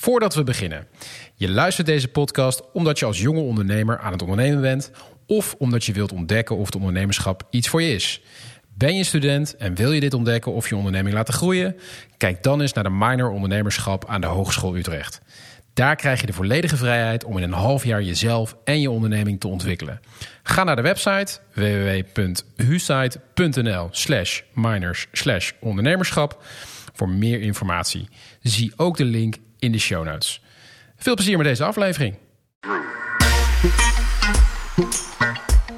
Voordat we beginnen. Je luistert deze podcast omdat je als jonge ondernemer aan het ondernemen bent... of omdat je wilt ontdekken of het ondernemerschap iets voor je is. Ben je student en wil je dit ontdekken of je onderneming laten groeien? Kijk dan eens naar de minor ondernemerschap aan de Hogeschool Utrecht. Daar krijg je de volledige vrijheid om in een half jaar jezelf en je onderneming te ontwikkelen. Ga naar de website www.husite.nl slash minors slash ondernemerschap voor meer informatie. Zie ook de link in de show notes. Veel plezier met deze aflevering.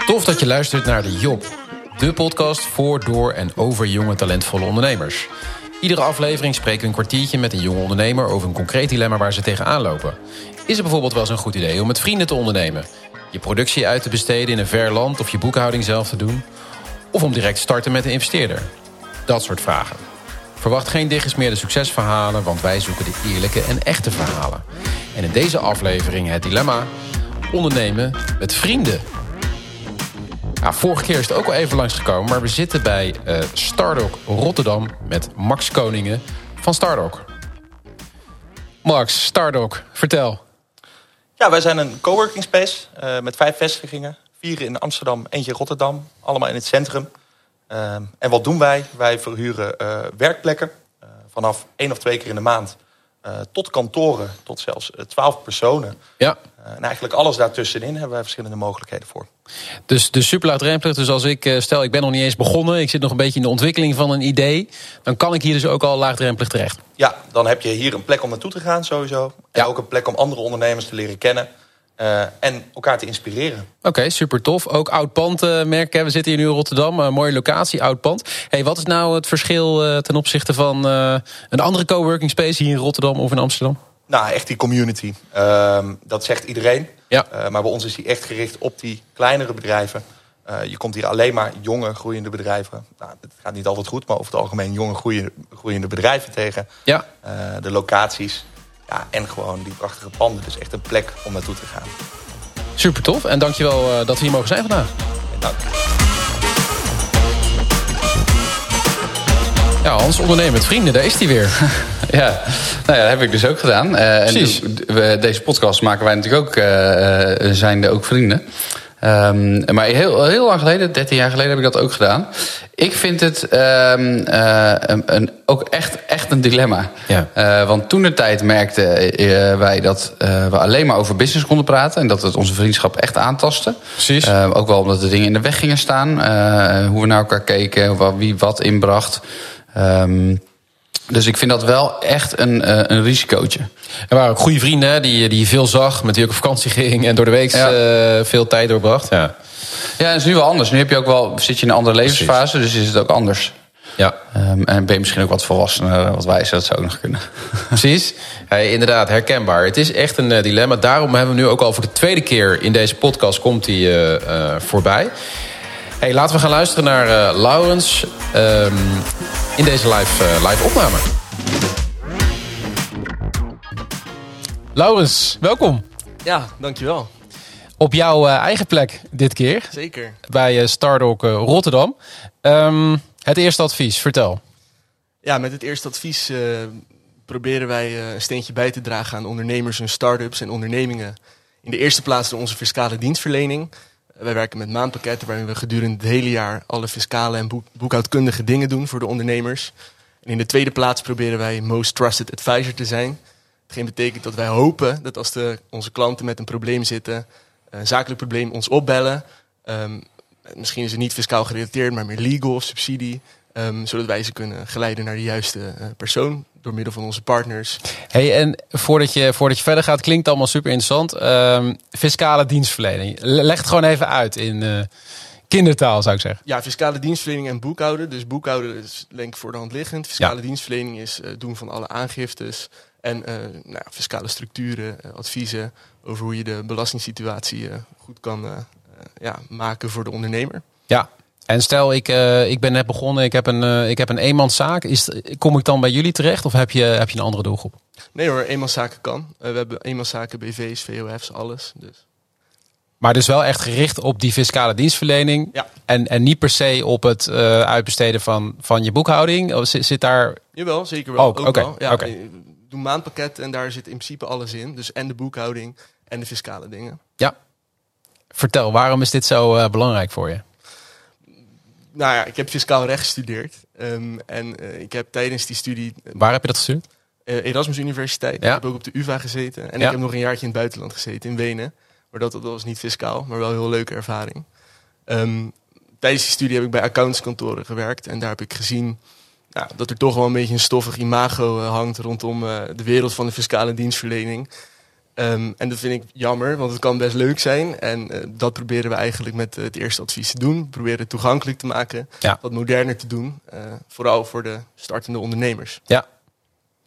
Tof dat je luistert naar de Job, de podcast voor, door en over jonge talentvolle ondernemers. Iedere aflevering spreken we een kwartiertje met een jonge ondernemer over een concreet dilemma waar ze tegenaan lopen. Is het bijvoorbeeld wel eens een goed idee om met vrienden te ondernemen? Je productie uit te besteden in een ver land of je boekhouding zelf te doen? Of om direct te starten met een investeerder? Dat soort vragen. Verwacht geen dichtgesmeerde succesverhalen, want wij zoeken de eerlijke en echte verhalen. En in deze aflevering het dilemma: ondernemen met vrienden. Vorige keer is het ook al even langsgekomen, maar we zitten bij uh, Stardock Rotterdam met Max Koningen van Stardock. Max, Stardock, vertel. Ja, wij zijn een coworking space uh, met vijf vestigingen. Vier in Amsterdam, eentje in Rotterdam. Allemaal in het centrum. Uh, en wat doen wij? Wij verhuren uh, werkplekken vanaf één of twee keer in de maand. tot kantoren, tot zelfs twaalf personen. Ja. en eigenlijk alles daartussenin hebben wij verschillende mogelijkheden voor. Dus, dus super laagdrempelig. Dus als ik stel, ik ben nog niet eens begonnen, ik zit nog een beetje in de ontwikkeling van een idee, dan kan ik hier dus ook al laagdrempelig terecht. Ja, dan heb je hier een plek om naartoe te gaan sowieso. En ja. ook een plek om andere ondernemers te leren kennen. Uh, en elkaar te inspireren. Oké, okay, super tof. Ook oud pand uh, merken. We zitten hier nu in Rotterdam. Uh, mooie locatie, oud pand. Hey, wat is nou het verschil ten opzichte van een andere coworking space hier in Rotterdam of in Amsterdam? Nou, echt die community. Ehm, dat zegt iedereen. Ja. maar bij ons is die echt gericht op die kleinere bedrijven. je komt hier alleen maar jonge, groeiende bedrijven. Nou, het gaat niet altijd goed, maar over het algemeen jonge, groeiende, groeiende bedrijven tegen. Ja. de locaties. Ja, en gewoon die prachtige panden. Dus echt een plek om naartoe te gaan. Super tof. En dankjewel uh, dat we hier mogen zijn vandaag. En dank. Ja, Hans, ondernemen met vrienden, daar is hij weer. ja, nou ja, dat heb ik dus ook gedaan. Uh, Precies. En we, deze podcast maken wij natuurlijk ook, uh, zijn ook vrienden. Um, maar heel, heel lang geleden, 13 jaar geleden, heb ik dat ook gedaan. Ik vind het um, uh, een, ook echt, echt een dilemma. Ja. Uh, want toen de tijd merkten uh, wij dat we alleen maar over business konden praten. En dat het onze vriendschap echt aantastte. Precies. ook wel omdat er dingen in de weg gingen staan. hoe we naar elkaar keken, wie wat inbracht. Um, dus ik vind dat wel echt een, uh, een risicootje. Er waren ook goede vrienden die, die je veel zag, met wie ook op vakantie ging en door de week ja. uh, veel tijd doorbracht. Ja. ja, het is nu wel anders. Nu heb je ook wel, zit je in een andere levensfase, Precies. dus is het ook anders. Ja. Um, en ben je misschien ook wat volwassener, wat wijzer, dat zou ook nog kunnen. Precies. Hey, inderdaad, herkenbaar. Het is echt een uh, dilemma. Daarom hebben we nu ook al voor de tweede keer in deze podcast komt die uh, uh, voorbij. Hey, laten we gaan luisteren naar uh, Laurens um, in deze live, uh, live opname. Laurens, welkom. Ja, dankjewel. Op jouw uh, eigen plek dit keer. Zeker. Bij Stardock Rotterdam. Um, het eerste advies, vertel. Ja, met het eerste advies proberen wij een steentje bij te dragen aan ondernemers en start-ups en ondernemingen. In de eerste plaats door onze fiscale dienstverlening. Wij werken met maandpakketten waarin we gedurende het hele jaar alle fiscale en boek boekhoudkundige dingen doen voor de ondernemers. En in de tweede plaats proberen wij most trusted advisor te zijn. Hetgeen betekent dat wij hopen dat als de, onze klanten met een probleem zitten, een zakelijk probleem, ons opbellen. Um, misschien is het niet fiscaal gerelateerd, maar meer legal of subsidie. Um, zodat wij ze kunnen geleiden naar de juiste uh, persoon door middel van onze partners. Hey, en voordat je, voordat je verder gaat, klinkt allemaal super interessant. Um, fiscale dienstverlening. Leg het gewoon even uit in uh, kindertaal, zou ik zeggen. Ja, fiscale dienstverlening en boekhouden. Dus boekhouden is denk ik voor de hand liggend. Fiscale ja. dienstverlening is uh, doen van alle aangiftes en uh, nou, fiscale structuren, adviezen over hoe je de belastingssituatie goed kan ja, maken voor de ondernemer. Ja, en stel, ik, uh, ik ben net begonnen, ik heb een, uh, ik heb een eenmanszaak. Is, kom ik dan bij jullie terecht of heb je, heb je een andere doelgroep? Nee hoor, eenmanszaken kan. Uh, we hebben eenmanszaken, BV's, VOF's, alles. Dus. Maar dus wel echt gericht op die fiscale dienstverlening. Ja. En, en niet per se op het uitbesteden van, van je boekhouding. Of zit, zit daar... Jawel, zeker wel. Ook, oké. Okay. Ja, okay. doe maandpakketten en daar zit in principe alles in. Dus en de boekhouding en de fiscale dingen. Ja. Vertel, waarom is dit zo eh, belangrijk voor je? Nou ja, ik heb fiscaal recht gestudeerd. Ehm, en eh, ik heb tijdens die studie Waar heb je dat gestudeerd? eh, Erasmus Universiteit. Ja. Ik heb ook op de UvA gezeten. En Ja. ik heb nog een jaartje in het buitenland gezeten, in Wenen. Maar dat, dat was niet fiscaal, maar wel een heel leuke ervaring. Ehm, tijdens die studie heb ik bij accountskantoren gewerkt. En daar heb ik gezien nou, dat er toch wel een beetje een stoffig imago eh, hangt rondom eh, de wereld van de fiscale dienstverlening. Ehm, en dat vind ik jammer, want het kan best leuk zijn. En eh, dat proberen we eigenlijk met eh, het eerste advies te doen. We proberen het toegankelijk te maken, Ja. wat moderner te doen. eh, vooral voor de startende ondernemers. Ja.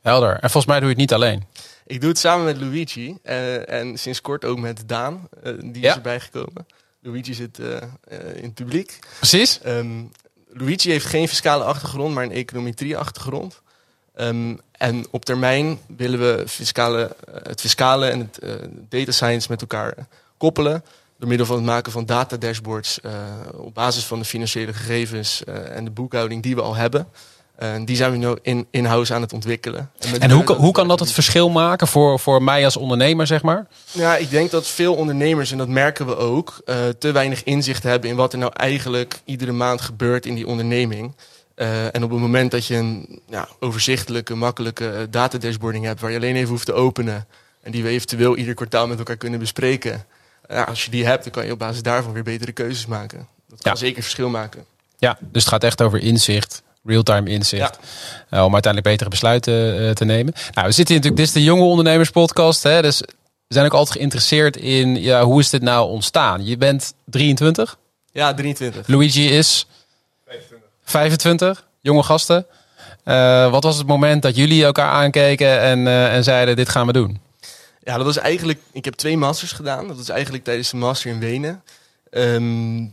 Helder. En volgens mij doe je het niet alleen. Ik doe het samen met Luigi en sinds kort ook met Daan. die Ja. is erbij gekomen. Luigi zit in het publiek. Precies. Ehm, Luigi heeft geen fiscale achtergrond, maar een econometrie-achtergrond. Ehm, en op termijn willen we fiscale, eh, het fiscale en het eh, data science met elkaar koppelen. Door middel van het maken van data dashboards eh, op basis van de financiële gegevens eh, en de boekhouding die we al hebben. Eh, die zijn we nu in- in-house aan het ontwikkelen. met En hoe, kan- hoe kan dat het verschil maken voor, voor mij als ondernemer, zeg maar? Ja, ik denk dat veel ondernemers, en dat merken we ook, eh, te weinig inzicht hebben in wat er nou eigenlijk iedere maand gebeurt in die onderneming. Eh, en op het moment dat je een ja, overzichtelijke, makkelijke eh, datadashboarding hebt, waar je alleen even hoeft te openen en die we eventueel ieder kwartaal met elkaar kunnen bespreken. Ja, als je die hebt, dan kan je op basis daarvan weer betere keuzes maken. Dat kan Ja. zeker verschil maken. Ja, dus het gaat echt over inzicht, real-time inzicht. eh, om uiteindelijk betere besluiten te nemen. Nou, we zitten hier natuurlijk, dit is de jonge ondernemers podcast. Hè, dus we zijn ook altijd geïnteresseerd in ja, hoe is dit nou ontstaan? Je bent 23, Ja, 23. Luigi is 25, jonge gasten. Eh, wat was het moment dat jullie elkaar aankeken en, eh, en zeiden dit gaan we doen? Ja, dat was eigenlijk. Ik heb twee masters gedaan. Dat was eigenlijk tijdens de master in Wenen. Ehm,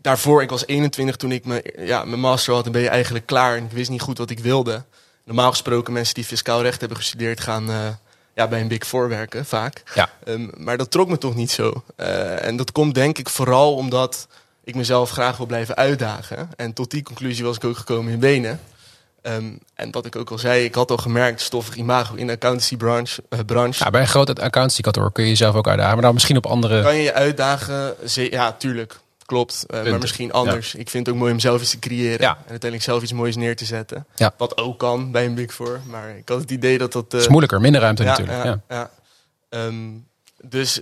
daarvoor, ik was 21 toen ik mijn, ja, mijn master had. En ben je eigenlijk klaar. En ik wist niet goed wat ik wilde. Normaal gesproken, mensen die fiscaal recht hebben gestudeerd, gaan eh, ja, bij een Big Four werken, vaak. Ja. Ehm, maar dat trok me toch niet zo. En dat komt denk ik vooral omdat ik mezelf graag wil blijven uitdagen. En tot die conclusie was ik ook gekomen in Wenen. Ehm, en wat ik ook al zei, ik had al gemerkt, stoffig imago in de accountancy branche. eh, branche. Ja, bij een groot accountancykantoor kun je jezelf ook uitdagen, maar dan misschien op andere... Kan je je uitdagen? Ja, tuurlijk. Klopt. Eh, maar misschien anders. Ik vind het ook mooi om zelf iets te creëren. Ja. En uiteindelijk zelf iets moois neer te zetten. Ja. Wat ook kan bij een Big Four. Maar ik had het idee dat dat... Het is moeilijker, minder ruimte natuurlijk. Ja. Ehm, dus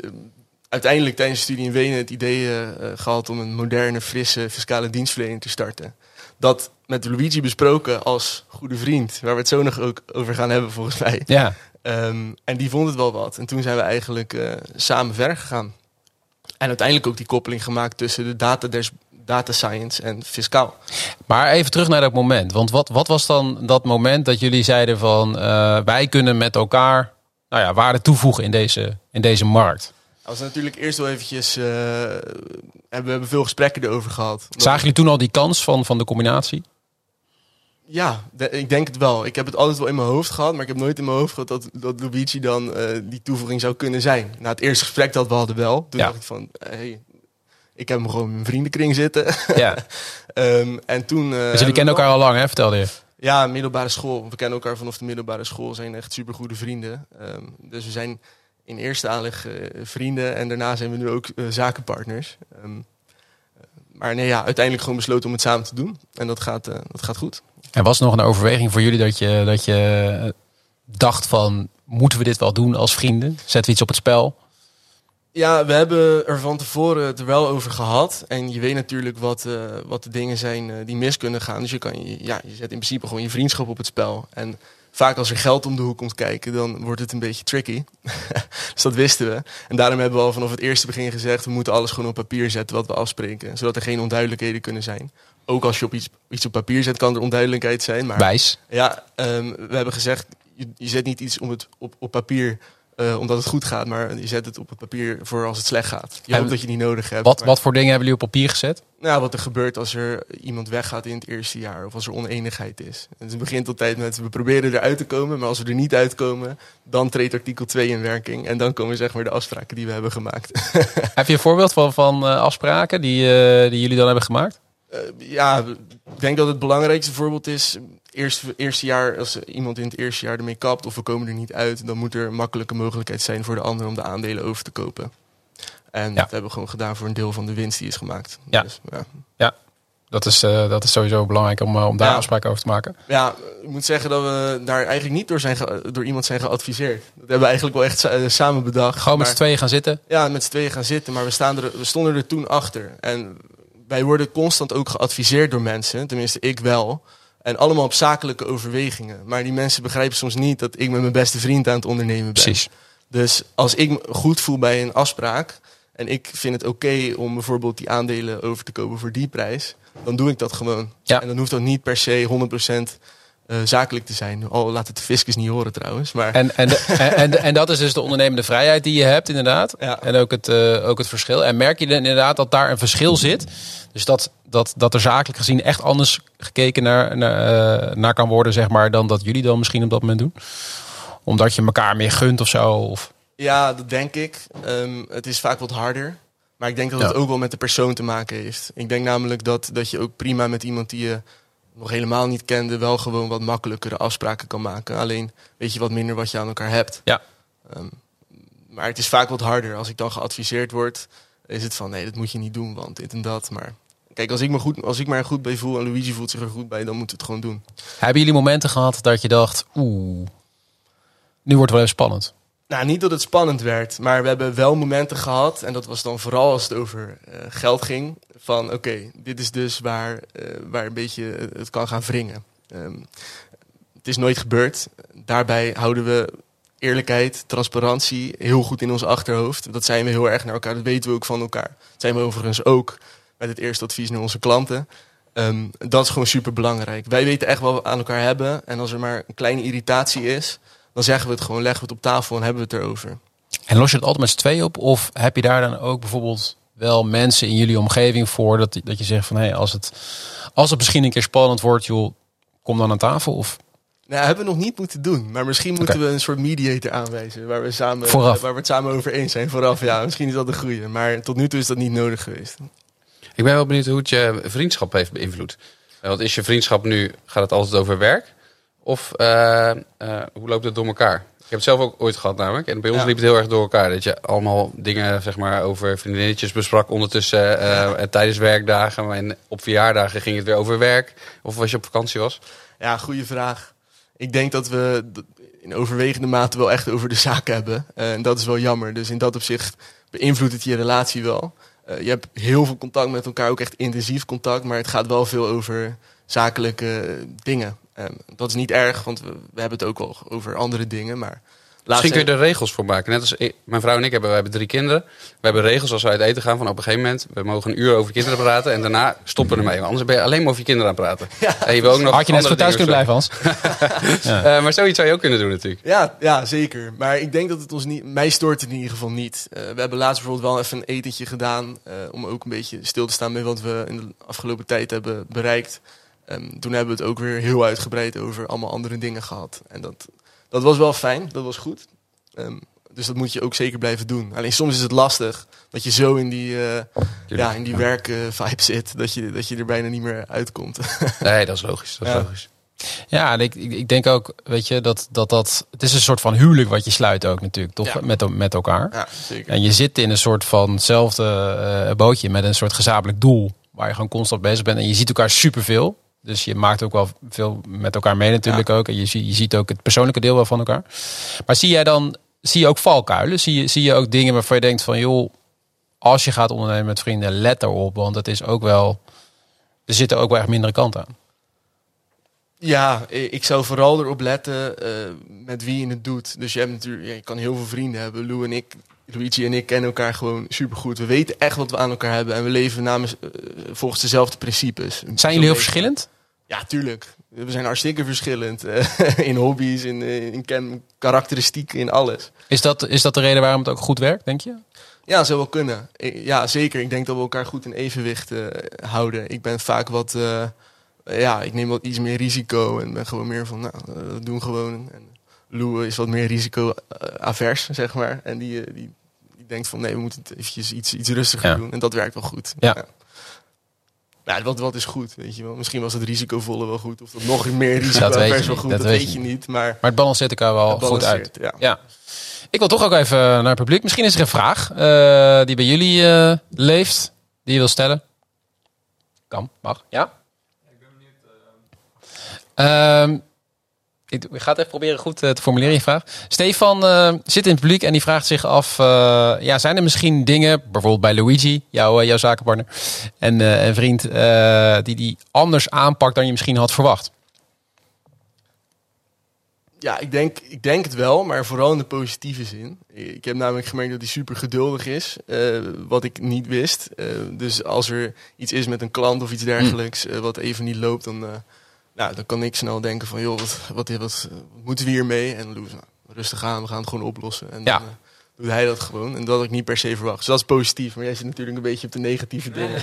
uiteindelijk tijdens de studie in Wenen het idee eh, eh, gehad om een moderne, frisse fiscale dienstverlening te starten. Dat met Luigi besproken als goede vriend, waar we het zo nog ook over gaan hebben volgens mij. Ja. Ehm, en die vond het wel wat. En toen zijn we eigenlijk eh, samen verder gegaan. En uiteindelijk ook die koppeling gemaakt tussen de data, data science en fiscaal. Maar even terug naar dat moment. Want wat, wat was dan dat moment dat jullie zeiden van wij kunnen met elkaar nou ja, waarde toevoegen in deze, in deze markt? Was natuurlijk eerst wel eventjes... hebben we hebben veel gesprekken erover gehad. Zagen jullie toen al die kans van, van de combinatie? Ja, de- ik denk het wel. Ik heb het altijd wel in mijn hoofd gehad, maar ik heb nooit in mijn hoofd gehad dat, dat Luigi dan eh, die toevoeging zou kunnen zijn. Na het eerste gesprek dat we hadden wel, toen Ja. dacht ik van, hey, ik heb hem gewoon in mijn vriendenkring zitten. Ja. Ehm, en toen... Dus hebben jullie kennen elkaar al lang, hè? vertelde je. Ja, middelbare school. We kennen elkaar vanaf de middelbare school, zijn echt supergoede vrienden. Ehm, dus we zijn in eerste aanleg eh, vrienden en daarna zijn we nu ook eh, zakenpartners. Ehm, maar nee, ja, uiteindelijk gewoon besloten om het samen te doen. En dat gaat, eh, dat gaat goed. En was er nog een overweging voor jullie dat je, dat je eh, dacht van moeten we dit wel doen als vrienden? Zetten we iets op het spel? Ja, we hebben er van tevoren het er wel over gehad. En je weet natuurlijk wat, eh, wat de dingen zijn eh, die mis kunnen gaan. Dus je, kan, je- ja, je zet in principe gewoon je vriendschap op het spel. En vaak als er geld om de hoek komt kijken, dan wordt het een beetje tricky. dus dat wisten we. En daarom hebben we al vanaf het eerste begin gezegd... we moeten alles gewoon op papier zetten wat we afspreken. Zodat er geen onduidelijkheden kunnen zijn. Ook als je op iets, iets op papier zet, kan er onduidelijkheid zijn. Maar Wijs. ja, ehm, we hebben gezegd, je, je zet niet iets om het op, op papier eh, omdat het goed gaat, maar je zet het op het papier voor als het slecht gaat. Je En hoopt dat je niet nodig hebt. Wat, maar- wat voor dingen hebben jullie op papier gezet? Nou, wat er gebeurt als er iemand weggaat in het eerste jaar of als er oneenigheid is. En het begint altijd met, we proberen eruit te komen, maar als we er niet uitkomen, dan treedt artikel 2 in werking. En dan komen zeg maar de afspraken die we hebben gemaakt. Heb je een voorbeeld van, van eh, afspraken die, eh, die jullie dan hebben gemaakt? Ja, ik denk dat het belangrijkste voorbeeld is. Eerste, eerste jaar, als iemand in het eerste jaar ermee kapt of we komen er niet uit, dan moet er een makkelijke mogelijkheid zijn voor de ander om de aandelen over te kopen. En Ja. dat hebben we gewoon gedaan voor een deel van de winst die is gemaakt. Ja. Dus, ja. Dat is, eh, dat is sowieso belangrijk om, eh, om daar Ja. afspraken over te maken. Ja, ik moet zeggen dat we daar eigenlijk niet door, zijn door iemand zijn geadviseerd. Dat hebben we eigenlijk wel echt eh, samen bedacht. Gewoon met z'n tweeën gaan zitten. Ja, met z'n tweeën gaan zitten, maar we, staan er, we stonden er toen achter. En wij worden constant ook geadviseerd door mensen, tenminste ik wel. En allemaal op zakelijke overwegingen. Maar die mensen begrijpen soms niet dat ik met mijn beste vriend aan het ondernemen ben. Precies. Dus als ik me goed voel bij een afspraak en ik vind het oké om bijvoorbeeld die aandelen over te kopen voor die prijs, dan doe ik dat gewoon. Ja. En dan hoeft dat niet per se 100% eh, zakelijk te zijn. Al laat het de fiscus niet horen trouwens. Maar En, en, de- en, dat is dus de ondernemende vrijheid die je hebt, inderdaad. Ja. En ook het, eh, ook het verschil. En merk je dan inderdaad dat daar een verschil zit? Dus dat, dat, dat er zakelijk gezien echt anders gekeken naar, naar, eh, naar kan worden, zeg maar, dan dat jullie dan misschien op dat moment doen? Omdat je elkaar meer gunt of zo? Of... Ja, dat denk ik. Ehm, het is vaak wat harder. Maar ik denk dat Ja. het ook wel met de persoon te maken heeft. Ik denk namelijk dat, dat je ook prima met iemand die je nog helemaal niet kende... wel gewoon wat makkelijkere afspraken kan maken. Alleen weet je wat minder wat je aan elkaar hebt. Ja. Ehm, maar het is vaak wat harder. Als ik dan geadviseerd word, is het van... nee, dat moet je niet doen, want dit en dat. Maar kijk, als ik me, goed, als ik me er goed bij voel... en Luigi voelt zich er goed bij, dan moeten we het gewoon doen. Hebben jullie momenten gehad dat je dacht, oeh, nu wordt het wel even spannend? Nou, niet dat het spannend werd, maar we hebben wel momenten gehad. En dat was dan vooral als het over eh, geld ging. Van oké, dit is dus waar, eh, waar een beetje het kan gaan wringen. Ehm, het is nooit gebeurd. Daarbij houden we eerlijkheid, transparantie heel goed in ons achterhoofd. Dat zijn we heel erg naar elkaar. Dat weten we ook van elkaar. Dat zijn we overigens ook met het eerste advies naar onze klanten. Ehm, dat is gewoon super belangrijk. Wij weten echt wat we aan elkaar hebben. En als er maar een kleine irritatie is, dan zeggen we het gewoon, leggen we het op tafel en hebben we het erover. En los je het altijd met z'n tweeën op? Of heb je daar dan ook bijvoorbeeld wel mensen in jullie omgeving voor dat, dat je zegt van hé, als, het, als het misschien een keer spannend wordt, joh, kom dan aan tafel? Of Nou, hebben we nog niet moeten doen. Maar misschien moeten we een soort mediator aanwijzen. Waar we, samen, Vooraf. waar we het samen over eens zijn. Vooraf, ja. Misschien is dat een goede. Maar tot nu toe is dat niet nodig geweest. Ik ben wel benieuwd hoe het je vriendschap heeft beïnvloed. Want is je vriendschap nu, gaat het altijd over werk? Of eh, eh, hoe loopt het door elkaar? Ik heb het zelf ook ooit gehad namelijk. En bij ons Ja. liep het heel erg door elkaar. Dat je allemaal dingen zeg maar, over vriendinnetjes besprak ondertussen. en tijdens werkdagen. En op verjaardagen ging het weer over werk. Of als je op vakantie was. Ja, goede vraag. Ik denk dat we in overwegende mate wel echt over de zaak hebben. En dat is wel jammer. Dus in dat opzicht beïnvloedt het je relatie wel. Je hebt heel veel contact met elkaar, ook echt intensief contact. Maar het gaat wel veel over zakelijke dingen. Ehm, dat is niet erg, want we, we hebben het ook wel over andere dingen. Maar Misschien kun je er regels voor maken. Net als ik- mijn vrouw en ik hebben, we hebben drie kinderen. We hebben regels als we uit eten gaan van op een gegeven moment. We mogen een uur over kinderen praten. En daarna stoppen we ermee. Anders ben je alleen maar over je kinderen aan het praten. En je wil ook nog had je net zo andere thuis kunnen blijven, Hans? Eh, maar zoiets zou je ook kunnen doen natuurlijk. Ja, ja, zeker. Maar ik denk dat het ons niet. Mij stoort het in ieder geval niet. Eh, we hebben laatst bijvoorbeeld wel even een etentje gedaan. eh, om ook een beetje stil te staan bij wat we in de afgelopen tijd hebben bereikt. Toen hebben we het ook weer heel uitgebreid over allemaal andere dingen gehad. En dat, dat was wel fijn, dat was goed. Ehm, dus dat moet je ook zeker blijven doen. Alleen soms is het lastig dat je zo in die, eh ja, in die werkvibe zit dat je, dat je er bijna niet meer uitkomt. Nee, dat is logisch. Dat is Ja. logisch. Ja, en ik, ik, denk ook, weet je, dat, dat dat. Het is een soort van huwelijk wat je sluit ook natuurlijk, toch? Ja. Met, met elkaar. ja, zeker. En je zit in een soort vanzelfde eh, bootje met een soort gezamenlijk doel. Waar je gewoon constant bezig bent. En je ziet elkaar superveel. Dus je maakt ook wel veel met elkaar mee natuurlijk ook. En je, je ziet ook het persoonlijke deel wel van elkaar. Maar zie jij dan, zie je ook valkuilen? Zie je, zie je ook dingen waarvan je denkt van joh, als je gaat ondernemen met vrienden, let erop. Want het is ook wel, er zitten ook wel echt mindere kanten aan. Ja, ik zou vooral erop letten eh, met wie je het doet. Dus je, hebt natuurlijk, ja, je kan heel veel vrienden hebben. Lou en ik, Luigi en ik kennen elkaar gewoon supergoed. We weten echt wat we aan elkaar hebben. En we leven namens, eh, volgens dezelfde principes. Zijn jullie heel verschillend? Ja, tuurlijk. We zijn hartstikke verschillend. eh, in hobby's, in, in ken- karakteristieken, in alles. Is dat, is dat de reden waarom het ook goed werkt, denk je? Ja, zou wel kunnen. Ja, zeker. Ik denk dat we elkaar goed in evenwicht houden. Ik ben vaak wat... ja, ik neem wat iets meer risico en ben gewoon meer van, nou, eh, we doen gewoon. En Lou is wat meer risico-avers, zeg maar. En die, eh, die, die denkt van, nee, we moeten het eventjes iets, iets rustiger Ja. doen. En dat werkt wel goed. Ja. Ja, wat, wat is goed, weet je wel. Misschien was het risicovolle wel goed. Of dat nog meer risico Dat weet je vers wel niet, goed, dat dat, weet je niet. Maar Maar het balanceert elkaar wel goed uit. Ja. Ja. Ik wil toch ook even naar het publiek. Misschien is er een vraag eh, die bij jullie eh, leeft, die je wil stellen. Kan, mag. Ja? Benieuwd. ik, ga het even proberen goed eh, te formuleren, je vraag. Stefan eh, zit in het publiek en die vraagt zich af... eh, ja, zijn er misschien dingen, bijvoorbeeld bij Luigi, jouw, jouw zakenpartner... en, en vriend, die die anders aanpakt dan je misschien had verwacht? Ja, ik denk, ik denk het wel, maar vooral in de positieve zin. Ik heb namelijk gemerkt dat hij super geduldig is, wat ik niet wist. Dus als er iets is met een klant of iets dergelijks, eh, wat even niet loopt, dan, nou, dan kan ik snel denken van, joh, wat, wat, wat, wat moeten we hiermee? En we nou, rustig aan, we gaan het gewoon oplossen. En Ja. dan eh, doet hij dat gewoon. En dat had ik niet per se verwacht. Dus dat is positief, maar jij zit natuurlijk een beetje op de negatieve dingen.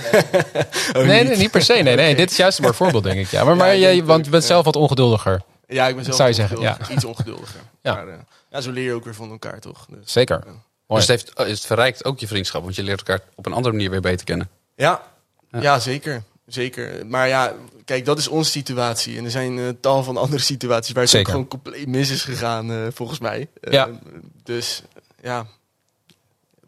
Oh, nee, niet? nee, niet per se. Nee, nee, dit is juist een mooi voorbeeld, denk ik. Ja, maar, maar ik jij, denk want ook, je bent ja. zelf wat ongeduldiger. Ja, ik ben zelf Zou je zeggen, ongeduldiger. iets ongeduldiger. Ja. Maar eh, ja, zo leer je ook weer van elkaar, toch? Dus. Zeker. Ja. Dus het, heeft, oh, het verrijkt ook je vriendschap, want je leert elkaar op een andere manier weer beter kennen. Ja, Ja. ja. zeker. Zeker. Maar ja, kijk, dat is onze situatie. En er zijn eh, tal van andere situaties waar het ook gewoon compleet mis is gegaan, eh, volgens mij. Ja. Dus ja.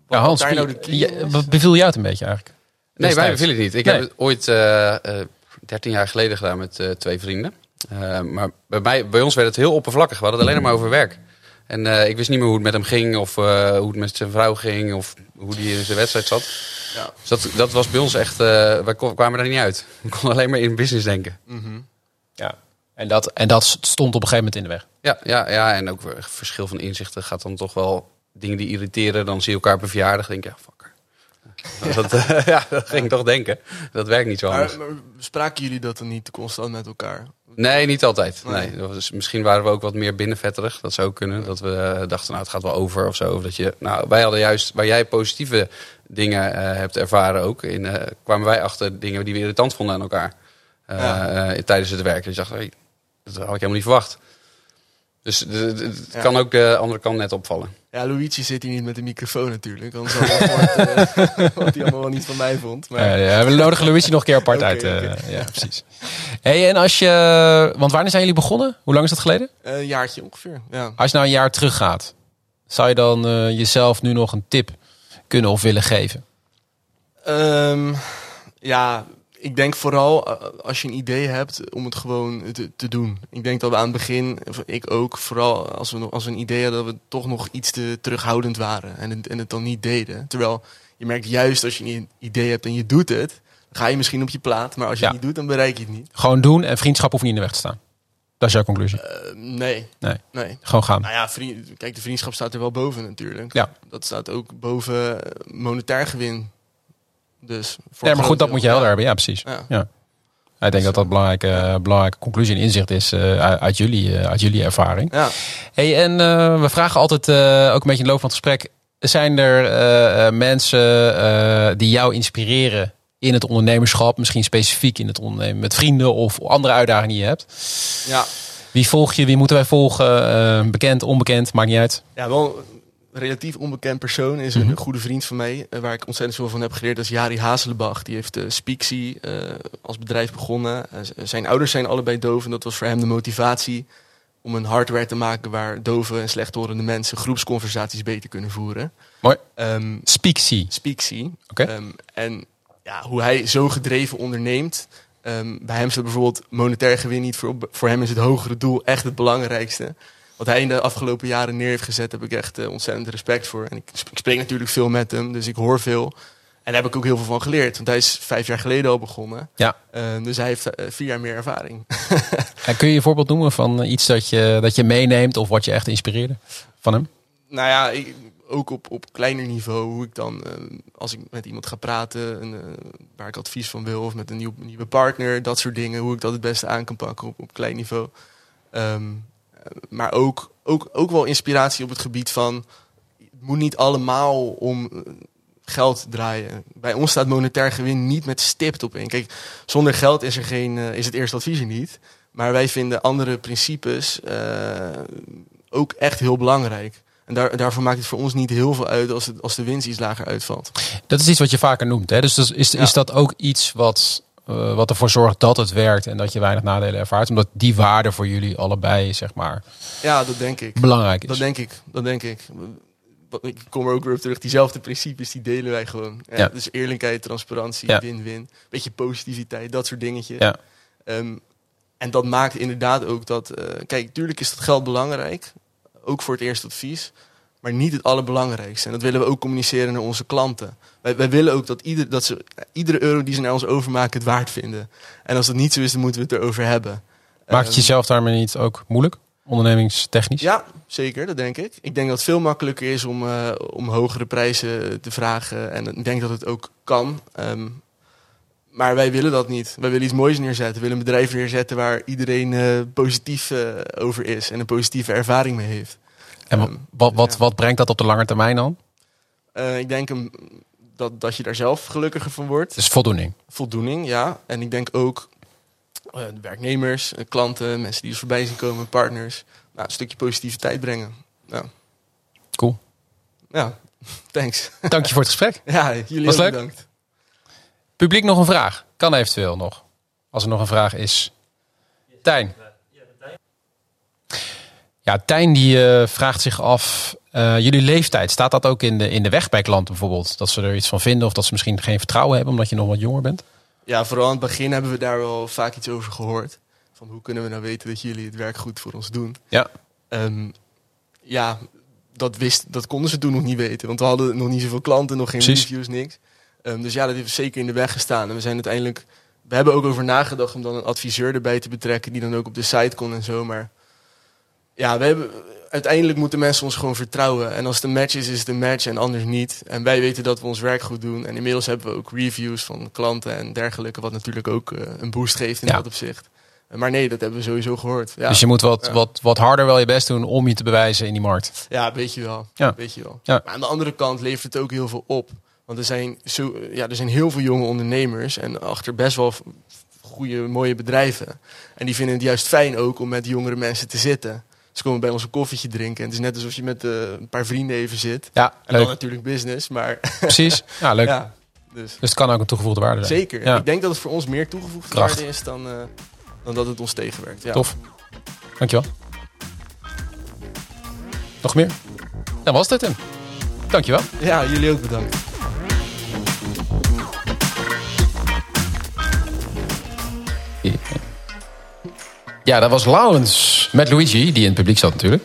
Ja, Hans, daar nou be- de key je- is? wat beviel jou het een beetje eigenlijk? Nee, wij willen het niet. Ik Nee. heb het ooit eh eh 13 jaar geleden gedaan met twee vrienden. Eh, maar bij, mij, bij ons werd het heel oppervlakkig. We hadden het alleen maar over werk. En eh, ik wist niet meer hoe het met hem ging, of eh, hoe het met zijn vrouw ging, of hoe die in zijn wedstrijd zat. Ja. Dus dat, dat was bij ons echt, eh, wij kwamen daar niet uit. We konden alleen maar in business denken. Mhm. Ja. En dat, en dat stond op een gegeven moment in de weg. Ja, ja, ja, en ook verschil van inzichten gaat dan toch wel dingen die irriteren. Dan zie je elkaar op een verjaardag, denk je, ja, fucker. Dat, eh, ja, dat ging ik toch denken. Dat werkt niet zo anders. Maar, maar spraken jullie dat dan niet constant met elkaar? Nee, niet altijd. Nee. Misschien waren we ook wat meer binnenvetterig. Dat zou ook kunnen. Dat we eh, dachten, nou, het gaat wel over of zo. Of dat je, nou, wij hadden juist, waar jij positieve dingen eh, hebt ervaren ook, in, kwamen wij achter dingen die we irritant vonden aan elkaar. Ja. eh, tijdens het werk. Dus je dacht, hey, dat had ik helemaal niet verwacht. Dus het Ja. kan ook de andere kant net opvallen. Ja, Luigi zit hier niet met de microfoon natuurlijk. Anders had hij gehoord, eh, allemaal wel niet van mij vond. Maar Ja, ja, we nodigen Luigi nog een keer apart uit. eh. Ja, precies. Hey, en als je... Want wanneer zijn jullie begonnen? Hoe lang is dat geleden? eh, een jaartje ongeveer, ja. Als je nou een jaar teruggaat, zou je dan jezelf nu nog een tip kunnen of willen geven? Ehm, ja, ik denk vooral eh, als je een idee hebt om het gewoon te, te doen. Ik denk dat we aan het begin, ik ook, vooral als we, nog, als we een idee hadden, dat we toch nog iets te terughoudend waren en het, en het dan niet deden. Terwijl je merkt juist als je een idee hebt en je doet het, ga je misschien op je plaat, maar als je Ja. het niet doet, dan bereik je het niet. Gewoon doen en vriendschap hoeft niet in de weg te staan. Dat is jouw conclusie. Eh, nee, Nee, nee. gewoon gaan. Nou ja, vriend, kijk, de vriendschap staat er wel boven natuurlijk. Ja. Dat staat ook boven monetair gewin. Dus voor Nee, maar goed, dat moet je helder hebben. Ja, precies. Ja. Ja. Ik denk dat dat een belangrijke, belangrijke conclusie en inzicht is eh, uit, jullie, eh, uit jullie ervaring. Ja. Hey, en eh, we vragen altijd, eh, ook een beetje in de loop van het gesprek, zijn er eh, eh, mensen eh, die jou inspireren in het ondernemerschap, misschien specifiek in het ondernemen met vrienden of andere uitdagingen die je hebt? ja. Wie volg je? Wie moeten wij volgen? Eh, bekend, onbekend, maakt niet uit. Ja, wel relatief onbekend persoon is Mhm. een goede vriend van mij, eh, waar ik ontzettend veel van heb geleerd. Dat is Jari Hazelenbach. Die heeft uh, Speaksy eh, als bedrijf begonnen. Zijn ouders zijn allebei doof en dat was voor hem de motivatie om een hardware te maken waar dove en slechthorende mensen groepsconversaties beter kunnen voeren. Mooi. Ehm Speaksy. Speaksy. Oké. Ehm, en ja, hoe hij zo gedreven onderneemt. Ehm, bij hem staat bijvoorbeeld monetair gewin niet voor. Voor hem is het hogere doel echt het belangrijkste. Wat hij in de afgelopen jaren neer heeft gezet, heb ik echt eh, ontzettend respect voor. En ik, sp- ik spreek natuurlijk veel met hem, dus ik hoor veel. En daar heb ik ook heel veel van geleerd. Want hij is vijf jaar geleden al begonnen. Ja. Ehm, dus hij heeft eh, vier jaar meer ervaring. En kun je een voorbeeld noemen van iets dat je, dat je meeneemt of wat je echt inspireerde van hem? nou ja, ik, ook op, op kleiner niveau, hoe ik dan, eh, als ik met iemand ga praten, en, eh, waar ik advies van wil, of met een nieuw, nieuwe partner, dat soort dingen, hoe ik dat het beste aan kan pakken op, op klein niveau. Ehm, eh, maar ook, ook, ook wel inspiratie op het gebied van, het moet niet allemaal om eh, geld draaien. Bij ons staat monetair gewin niet met stipt op in. Kijk, zonder geld is, er geen, eh, is het eerste advies er niet. Maar wij vinden andere principes eh, ook echt heel belangrijk. En daar, daarvoor maakt het voor ons niet heel veel uit als, het, als de winst iets lager uitvalt. Dat is iets wat je vaker noemt. Hè? Dus is, is, Ja. is dat ook iets wat, eh, wat ervoor zorgt dat het werkt en dat je weinig nadelen ervaart? Omdat die waarde voor jullie allebei, zeg maar, Ja, dat denk ik. belangrijk is. Dat denk ik, dat denk ik. Ik kom er ook weer op terug. Diezelfde principes, die delen wij gewoon. Ja, Ja. Dus eerlijkheid, transparantie, Ja. win-win. Beetje positiviteit, dat soort dingetjes. Ja. Ehm, en dat maakt inderdaad ook dat... eh, kijk, tuurlijk is dat geld belangrijk. Ook voor het eerste advies. Maar niet het allerbelangrijkste. En dat willen we ook communiceren naar onze klanten. Wij, wij willen ook dat, ieder, dat ze iedere euro die ze naar ons overmaken het waard vinden. En als dat niet zo is, dan moeten we het erover hebben. Maakt het Ehm, jezelf daarmee niet ook moeilijk? Ondernemingstechnisch? ja, zeker, dat denk ik. Ik denk dat het veel makkelijker is om, eh, om hogere prijzen te vragen. En ik denk dat het ook kan. Ehm, maar wij willen dat niet. Wij willen iets moois neerzetten. We willen een bedrijf neerzetten waar iedereen eh, positief eh, over is. En een positieve ervaring mee heeft. En Ehm, wat, wat, ja. wat brengt dat op de lange termijn dan? Eh, ik denk hem, dat, dat je daar zelf gelukkiger van wordt. Dus voldoening. Voldoening, ja. En ik denk ook eh, de werknemers, eh, klanten, mensen die er voorbij zien komen, partners. Nou, een stukje positiviteit brengen. Ja, Cool. ja. thanks. Dank je voor het gesprek. Ja, jullie Was ook leuk. bedankt. Publiek nog een vraag? Kan eventueel nog. Als er nog een vraag is. Tijn. Ja, Tijn die eh, vraagt zich af. eh, jullie leeftijd, staat dat ook in de, in de weg bij klanten bijvoorbeeld? Dat ze er iets van vinden of dat ze misschien geen vertrouwen hebben omdat je nog wat jonger bent? Ja, vooral aan het begin hebben we daar wel vaak iets over gehoord. Van hoe kunnen we nou weten dat jullie het werk goed voor ons doen? Ja. Ehm, ja, dat, wist, dat konden ze toen nog niet weten. Want we hadden nog niet zoveel klanten, nog geen Precies. reviews, niks. Ehm, dus ja, dat heeft zeker in de weg gestaan. En we zijn uiteindelijk... We hebben ook over nagedacht om dan een adviseur erbij te betrekken... die dan ook op de site kon en zo. Maar ja, we hebben, uiteindelijk moeten mensen ons gewoon vertrouwen. En als het een match is, is het een match en anders niet. En wij weten dat we ons werk goed doen. En inmiddels hebben we ook reviews van klanten en dergelijke... wat natuurlijk ook eh, een boost geeft in Ja. dat opzicht. Maar nee, dat hebben we sowieso gehoord. Ja. Dus je moet wat, Ja. wat, wat harder wel je best doen om je te bewijzen in die markt. Ja, weet je wel. Ja. Weet je wel. Ja. Maar aan de andere kant levert het ook heel veel op. Want er zijn, zo, ja, er zijn heel veel jonge ondernemers en achter best wel goede, mooie bedrijven. En die vinden het juist fijn ook om met jongere mensen te zitten. Ze komen bij ons een koffietje drinken. En het is net alsof je met eh, een paar vrienden even zit. Ja, En dan leuk. natuurlijk business, maar Precies. Ja, leuk. ja. Dus Dus het kan ook een toegevoegde waarde zijn. zeker. Ja. Ik denk dat het voor ons meer toegevoegde Kracht. waarde is dan, eh, dan dat het ons tegenwerkt. Ja. Tof. Dankjewel. Nog meer? Dan was dit hem. Dankjewel. Ja, jullie ook bedankt. Ja, dat was Laurens met Luigi, die in het publiek zat natuurlijk.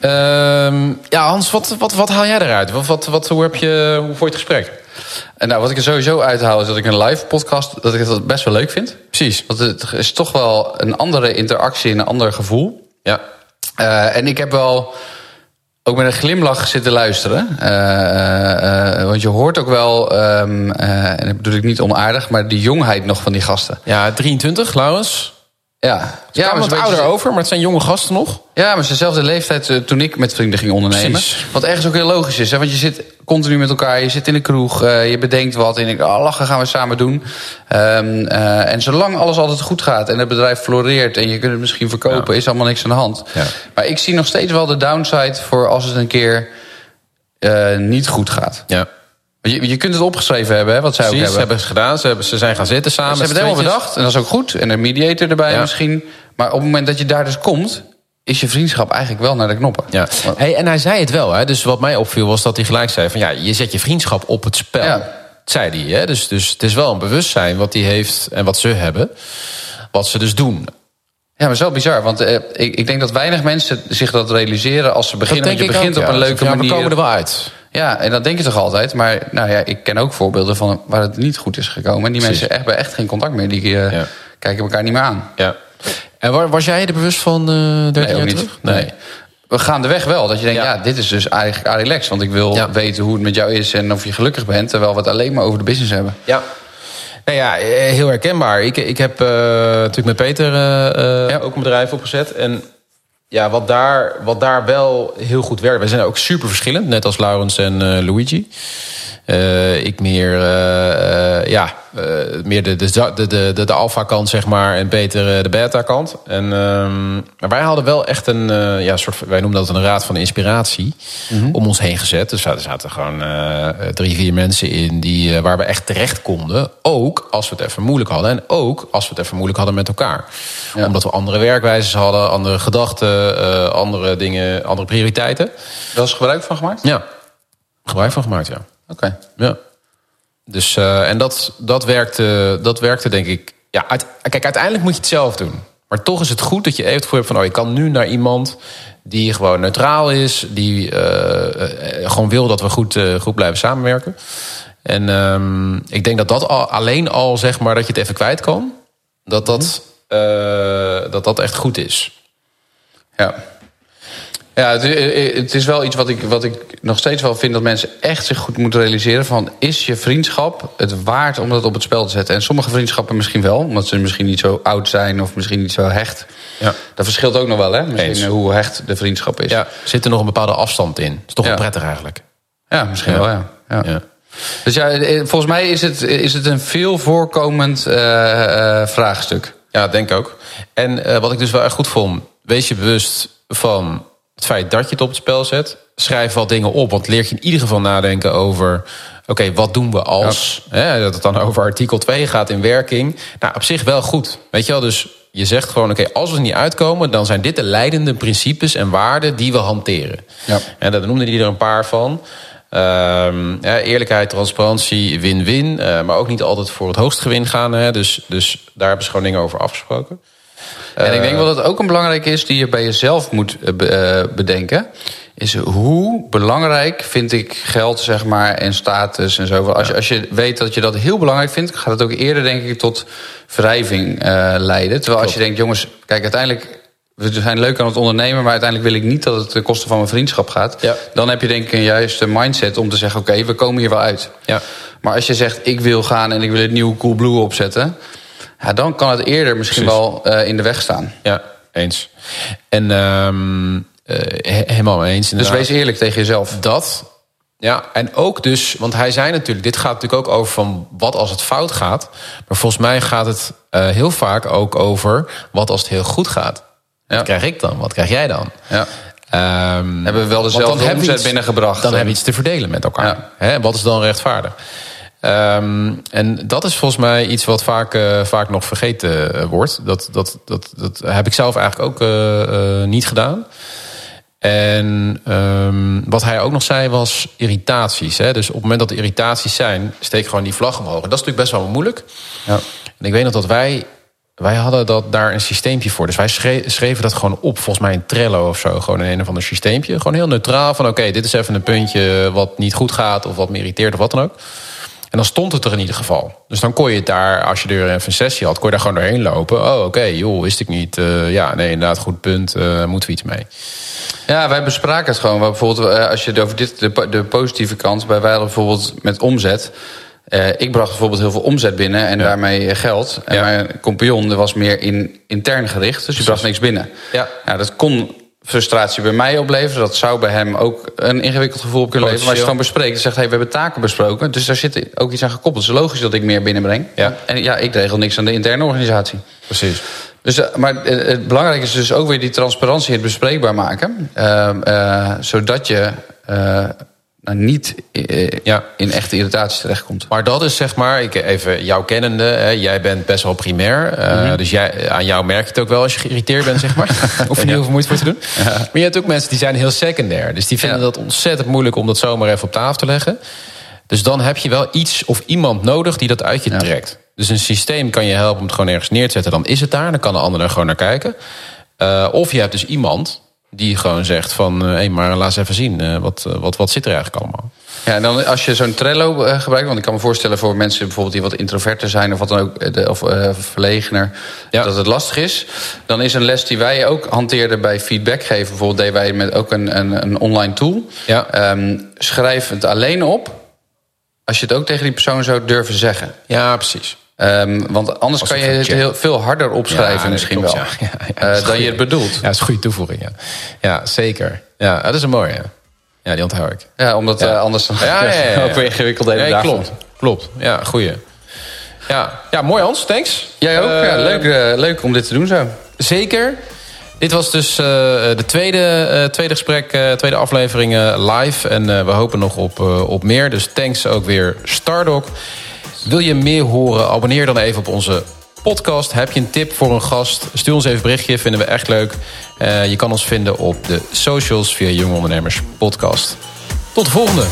Ehm, ja, Hans, wat, wat, wat haal jij eruit? Wat, wat, wat, hoe, heb je, hoe vond je het gesprek? En nou, wat ik er sowieso uithaal is dat ik een live podcast dat ik dat best wel leuk vind. Precies. Want het is toch wel een andere interactie en een ander gevoel. Ja. Eh, en ik heb wel ook met een glimlach zitten luisteren. Eh, eh, want je hoort ook wel, ehm, eh, en dat bedoel ik niet onaardig, maar die jongheid nog van die gasten. Ja, 23, Laurens. Ja, Ja, maar wat ze ouder over, maar het zijn jonge gasten nog. Ja, maar ze dezelfde leeftijd eh, toen ik met vrienden ging ondernemen. Precies. Wat ergens ook heel logisch is. Hè? Want je zit continu met elkaar, je zit in de kroeg, eh, je bedenkt wat. En denkt, oh, lachen gaan we samen doen. Ehm, eh, en zolang alles altijd goed gaat en het bedrijf floreert... en je kunt het misschien verkopen, Ja. is allemaal niks aan de hand. Ja. Maar ik zie nog steeds wel de downside voor als het een keer niet goed gaat. Ja. Je, je kunt het opgeschreven hebben, hè, wat zij ook Precies, ze hebben. hebben het gedaan. Ze, hebben, ze zijn gaan zitten samen. Ze hebben het helemaal bedacht en dat is ook goed. En een mediator erbij Ja. misschien. Maar op het moment dat je daar dus komt... is je vriendschap eigenlijk wel naar de knoppen. Ja. Hey, en hij zei het wel, hè? dus wat mij opviel was dat hij gelijk zei: van ja, je zet je vriendschap op het spel. Ja. Dat zei hij. Hè? Dus, dus het is wel een bewustzijn wat hij heeft en wat ze hebben. Wat ze dus doen. Ja, maar wel bizar. Want eh, ik, ik denk dat weinig mensen zich dat realiseren als ze beginnen. Dat Want je begint ook, op ja. een leuke ja, manier. We komen er wel uit. Ja, en dat denk je toch altijd. Maar nou ja, ik ken ook voorbeelden van waar het niet goed is gekomen. En die Precies. mensen echt bij echt geen contact meer. Die eh, Ja. kijken elkaar niet meer aan. Ja. En wa- was jij er bewust van eh 13 Nee, jaar niet. terug? Nee. We gaan de weg wel. Dat je denkt, Ja. ja, dit is dus eigenlijk relax. Want ik wil Ja. weten hoe het met jou is en of je gelukkig bent. Terwijl we het alleen maar over de business hebben. Ja. Nou ja, eh, heel herkenbaar. Ik, ik heb natuurlijk met Peter ook een bedrijf opgezet. En ja, wat daar, wat daar wel heel goed werkt. Wij zijn ook super verschillend, net als Laurens en eh, Luigi. Eh, ik meer, eh, ja, meer de, de, de, de, alpha-kant, zeg maar, en Peter eh, de beta-kant. En, ehm, maar wij hadden wel echt een, eh, ja, soort, wij noemen dat een raad van inspiratie, om ons heen gezet. Dus er zaten gewoon eh, drie, vier mensen in die, eh, waar we echt terecht konden. Ook als we het even moeilijk hadden. En ook als we het even moeilijk hadden met elkaar. Omdat we andere werkwijzes hadden, andere gedachten, eh, andere dingen, andere prioriteiten. Daar is gebruik van gemaakt? Ja, gebruik van gemaakt, ja. Oké. Ja. Dus, eh, en dat, dat, werkte, dat werkte denk ik. Ja, uit- kijk, uiteindelijk moet je het zelf doen. Maar toch is het goed dat je even het gevoel hebt van... oh, ik kan nu naar iemand die gewoon neutraal is... die eh, eh, gewoon wil dat we goed, goed blijven samenwerken. En ehm, ik denk dat dat al, alleen al, zeg maar, dat je het even kwijt kan... dat dat, eh, dat, dat echt goed is. Ja. Ja, het, i- het is wel iets wat ik, wat ik nog steeds wel vind dat mensen echt zich goed moeten realiseren. Van is je vriendschap het waard om dat op het spel te zetten? En sommige vriendschappen misschien wel, omdat ze misschien niet zo oud zijn of misschien niet zo hecht. Ja. Dat verschilt ook nog wel, hè? Misschien Eens. eh, hoe hecht de vriendschap is. Ja, zit er nog een bepaalde afstand in. Dat is toch Ja. wel prettig eigenlijk. Ja, misschien Ja. wel, ja. ja. Dus ja, eh, volgens mij is het, is het een veel voorkomend eh, eh, vraagstuk. Ja, denk ook. En eh, wat ik dus wel echt goed vond, wees je bewust van het feit dat je het op het spel zet. Schrijf wat dingen op, want leer je in ieder geval nadenken over... oké, wat doen we als... Hè, dat het dan over artikel 2 gaat in werking. Nou, op zich wel goed. Weet je wel, dus je zegt gewoon... oké, als we er niet uitkomen, dan zijn dit de leidende principes en waarden... die we hanteren. Ja. En daar noemde hij er een paar van. Ehm, ja, eerlijkheid, transparantie, win-win. eh, maar ook niet altijd voor het hoogst gewin gaan. Hè, dus, dus daar hebben ze gewoon dingen over afgesproken. En ik denk wel dat het ook een belangrijke is die je bij jezelf moet eh, eh, bedenken. Is hoe belangrijk vind ik geld, zeg maar, en status en zo. Als, je, als je weet dat je dat heel belangrijk vindt, gaat het ook eerder, denk ik, tot wrijving eh, leiden. Terwijl als je denkt, jongens, kijk, uiteindelijk. We zijn leuk aan het ondernemen, maar uiteindelijk wil ik niet dat het ten koste van mijn vriendschap gaat. Ja. Dan heb je denk ik een juiste mindset om te zeggen: oké, we komen hier wel uit. Ja. Maar als je zegt, ik wil gaan en ik wil het nieuwe Coolblue opzetten... Ja, dan kan het eerder misschien Precies. wel eh, in de weg staan. Ja, eens. En ehm, eh, he- helemaal eens. Dus wees eerlijk tegen jezelf. dat. Ja, en ook dus, want hij zei natuurlijk, dit gaat natuurlijk ook over van wat als het fout gaat. Maar volgens mij gaat het eh, heel vaak ook over wat als het heel goed gaat. Ja. Wat krijg ik dan? Wat krijg jij dan? Ja. Ehm, Hebben we wel dezelfde omzet iets- binnengebracht. Dan hebben we iets te verdelen met elkaar. Ja. Wat is dan rechtvaardig? Ehm, en dat is volgens mij iets wat vaak, eh, vaak nog vergeten eh, wordt. Dat, dat, dat, dat heb ik zelf eigenlijk ook eh, niet gedaan. En ehm, wat hij ook nog zei was irritaties. Hè? Dus op het moment dat er irritaties zijn, steek gewoon die vlag omhoog. En dat is natuurlijk best wel moeilijk. Ja. En ik weet nog dat wij, wij hadden dat daar een systeempje voor. Dus wij schre- schreven dat gewoon op, volgens mij in Trello of zo. Gewoon in een of ander systeempje. Gewoon heel neutraal van oké, dit is even een puntje wat niet goed gaat... of wat me irriteert of wat dan ook. En dan stond het er in ieder geval. Dus dan kon je het daar, als je er even een sessie had... kon je daar gewoon doorheen lopen. Oh, oké, joh, wist ik niet. Eh, ja, nee, inderdaad, goed punt. eh, moeten we iets mee. Ja, wij bespraken het gewoon. Bijvoorbeeld, eh, als je het over dit, de, de positieve kant, bij wij bijvoorbeeld met omzet. ik bracht bijvoorbeeld heel veel omzet binnen en daarmee geld. En Ja. mijn compagnon was meer in, intern gericht, dus die bracht niks binnen. Ja. dat kon frustratie bij mij opleveren. Dat zou bij hem ook een ingewikkeld gevoel op kunnen leveren. Maar als je het gewoon bespreekt en zegt, hey, we hebben taken besproken. Dus daar zit ook iets aan gekoppeld. Het is logisch dat ik meer binnenbreng. Ja. En ja, ik regel niks aan de interne organisatie. Precies. Dus, eh, maar eh, het belangrijke is dus ook weer die transparantie, het bespreekbaar maken. Ehm, eh, zodat je nou, niet eh, Ja. in echte irritaties terechtkomt. Maar dat is zeg maar, ik even jou kennende, hè, jij bent best wel primair. eh, Dus jij, aan jou merk je het ook wel als je geïrriteerd bent, zeg maar. of je niet heel veel moeite voor te doen. Maar je hebt ook mensen die zijn heel secundair. Dus die vinden Ja. dat ontzettend moeilijk om dat zomaar even op tafel te leggen. Dus dan heb je wel iets of iemand nodig die dat uit je trekt. Dus een systeem kan je helpen om het gewoon ergens neer te zetten. Dan is het daar, dan kan de ander er gewoon naar kijken. Eh, of je hebt dus iemand die gewoon zegt van... hé, hey, maar laat eens even zien, eh, wat, eh, wat, wat zit er eigenlijk allemaal? Ja, en dan als je zo'n Trello eh, gebruikt, want ik kan me voorstellen voor mensen bijvoorbeeld die wat introverter zijn of wat dan ook, eh, de, of eh, verlegener, Ja. dat het lastig is. Dan is een les die wij ook hanteerden bij feedback geven. Bijvoorbeeld deden wij met ook een, een, een online tool. Ja. Ehm, schrijf het alleen op als je het ook tegen die persoon zou durven zeggen. Ja, precies. Ehm, want anders Als kan je het heel, veel harder opschrijven misschien klopt, wel. ja. Ja, ja, eh, dan je het bedoelt. Ja, dat is een goede toevoeging, ja. Ja, zeker. Ja, dat is een mooie. Ja, ja die onthoud ik. Ja, omdat Ja. eh, anders dan Ja, ja, ja, ja. ook weer ingewikkeld hele dagen. klopt. Klopt. Ja, goeie. Ja, ja mooi Hans, thanks. Jij ook? ja, leuk, leuk om dit te doen zo. Zeker. Dit was dus de tweede, tweede gesprek, tweede aflevering live. En we hopen nog op, op meer. Dus thanks ook weer Stardock. Wil je meer horen? Abonneer dan even op onze podcast. Heb je een tip voor een gast? Stuur ons even een berichtje, vinden we echt leuk. Uh, je kan ons vinden op de socials via Jonge Ondernemers Podcast. Tot de volgende!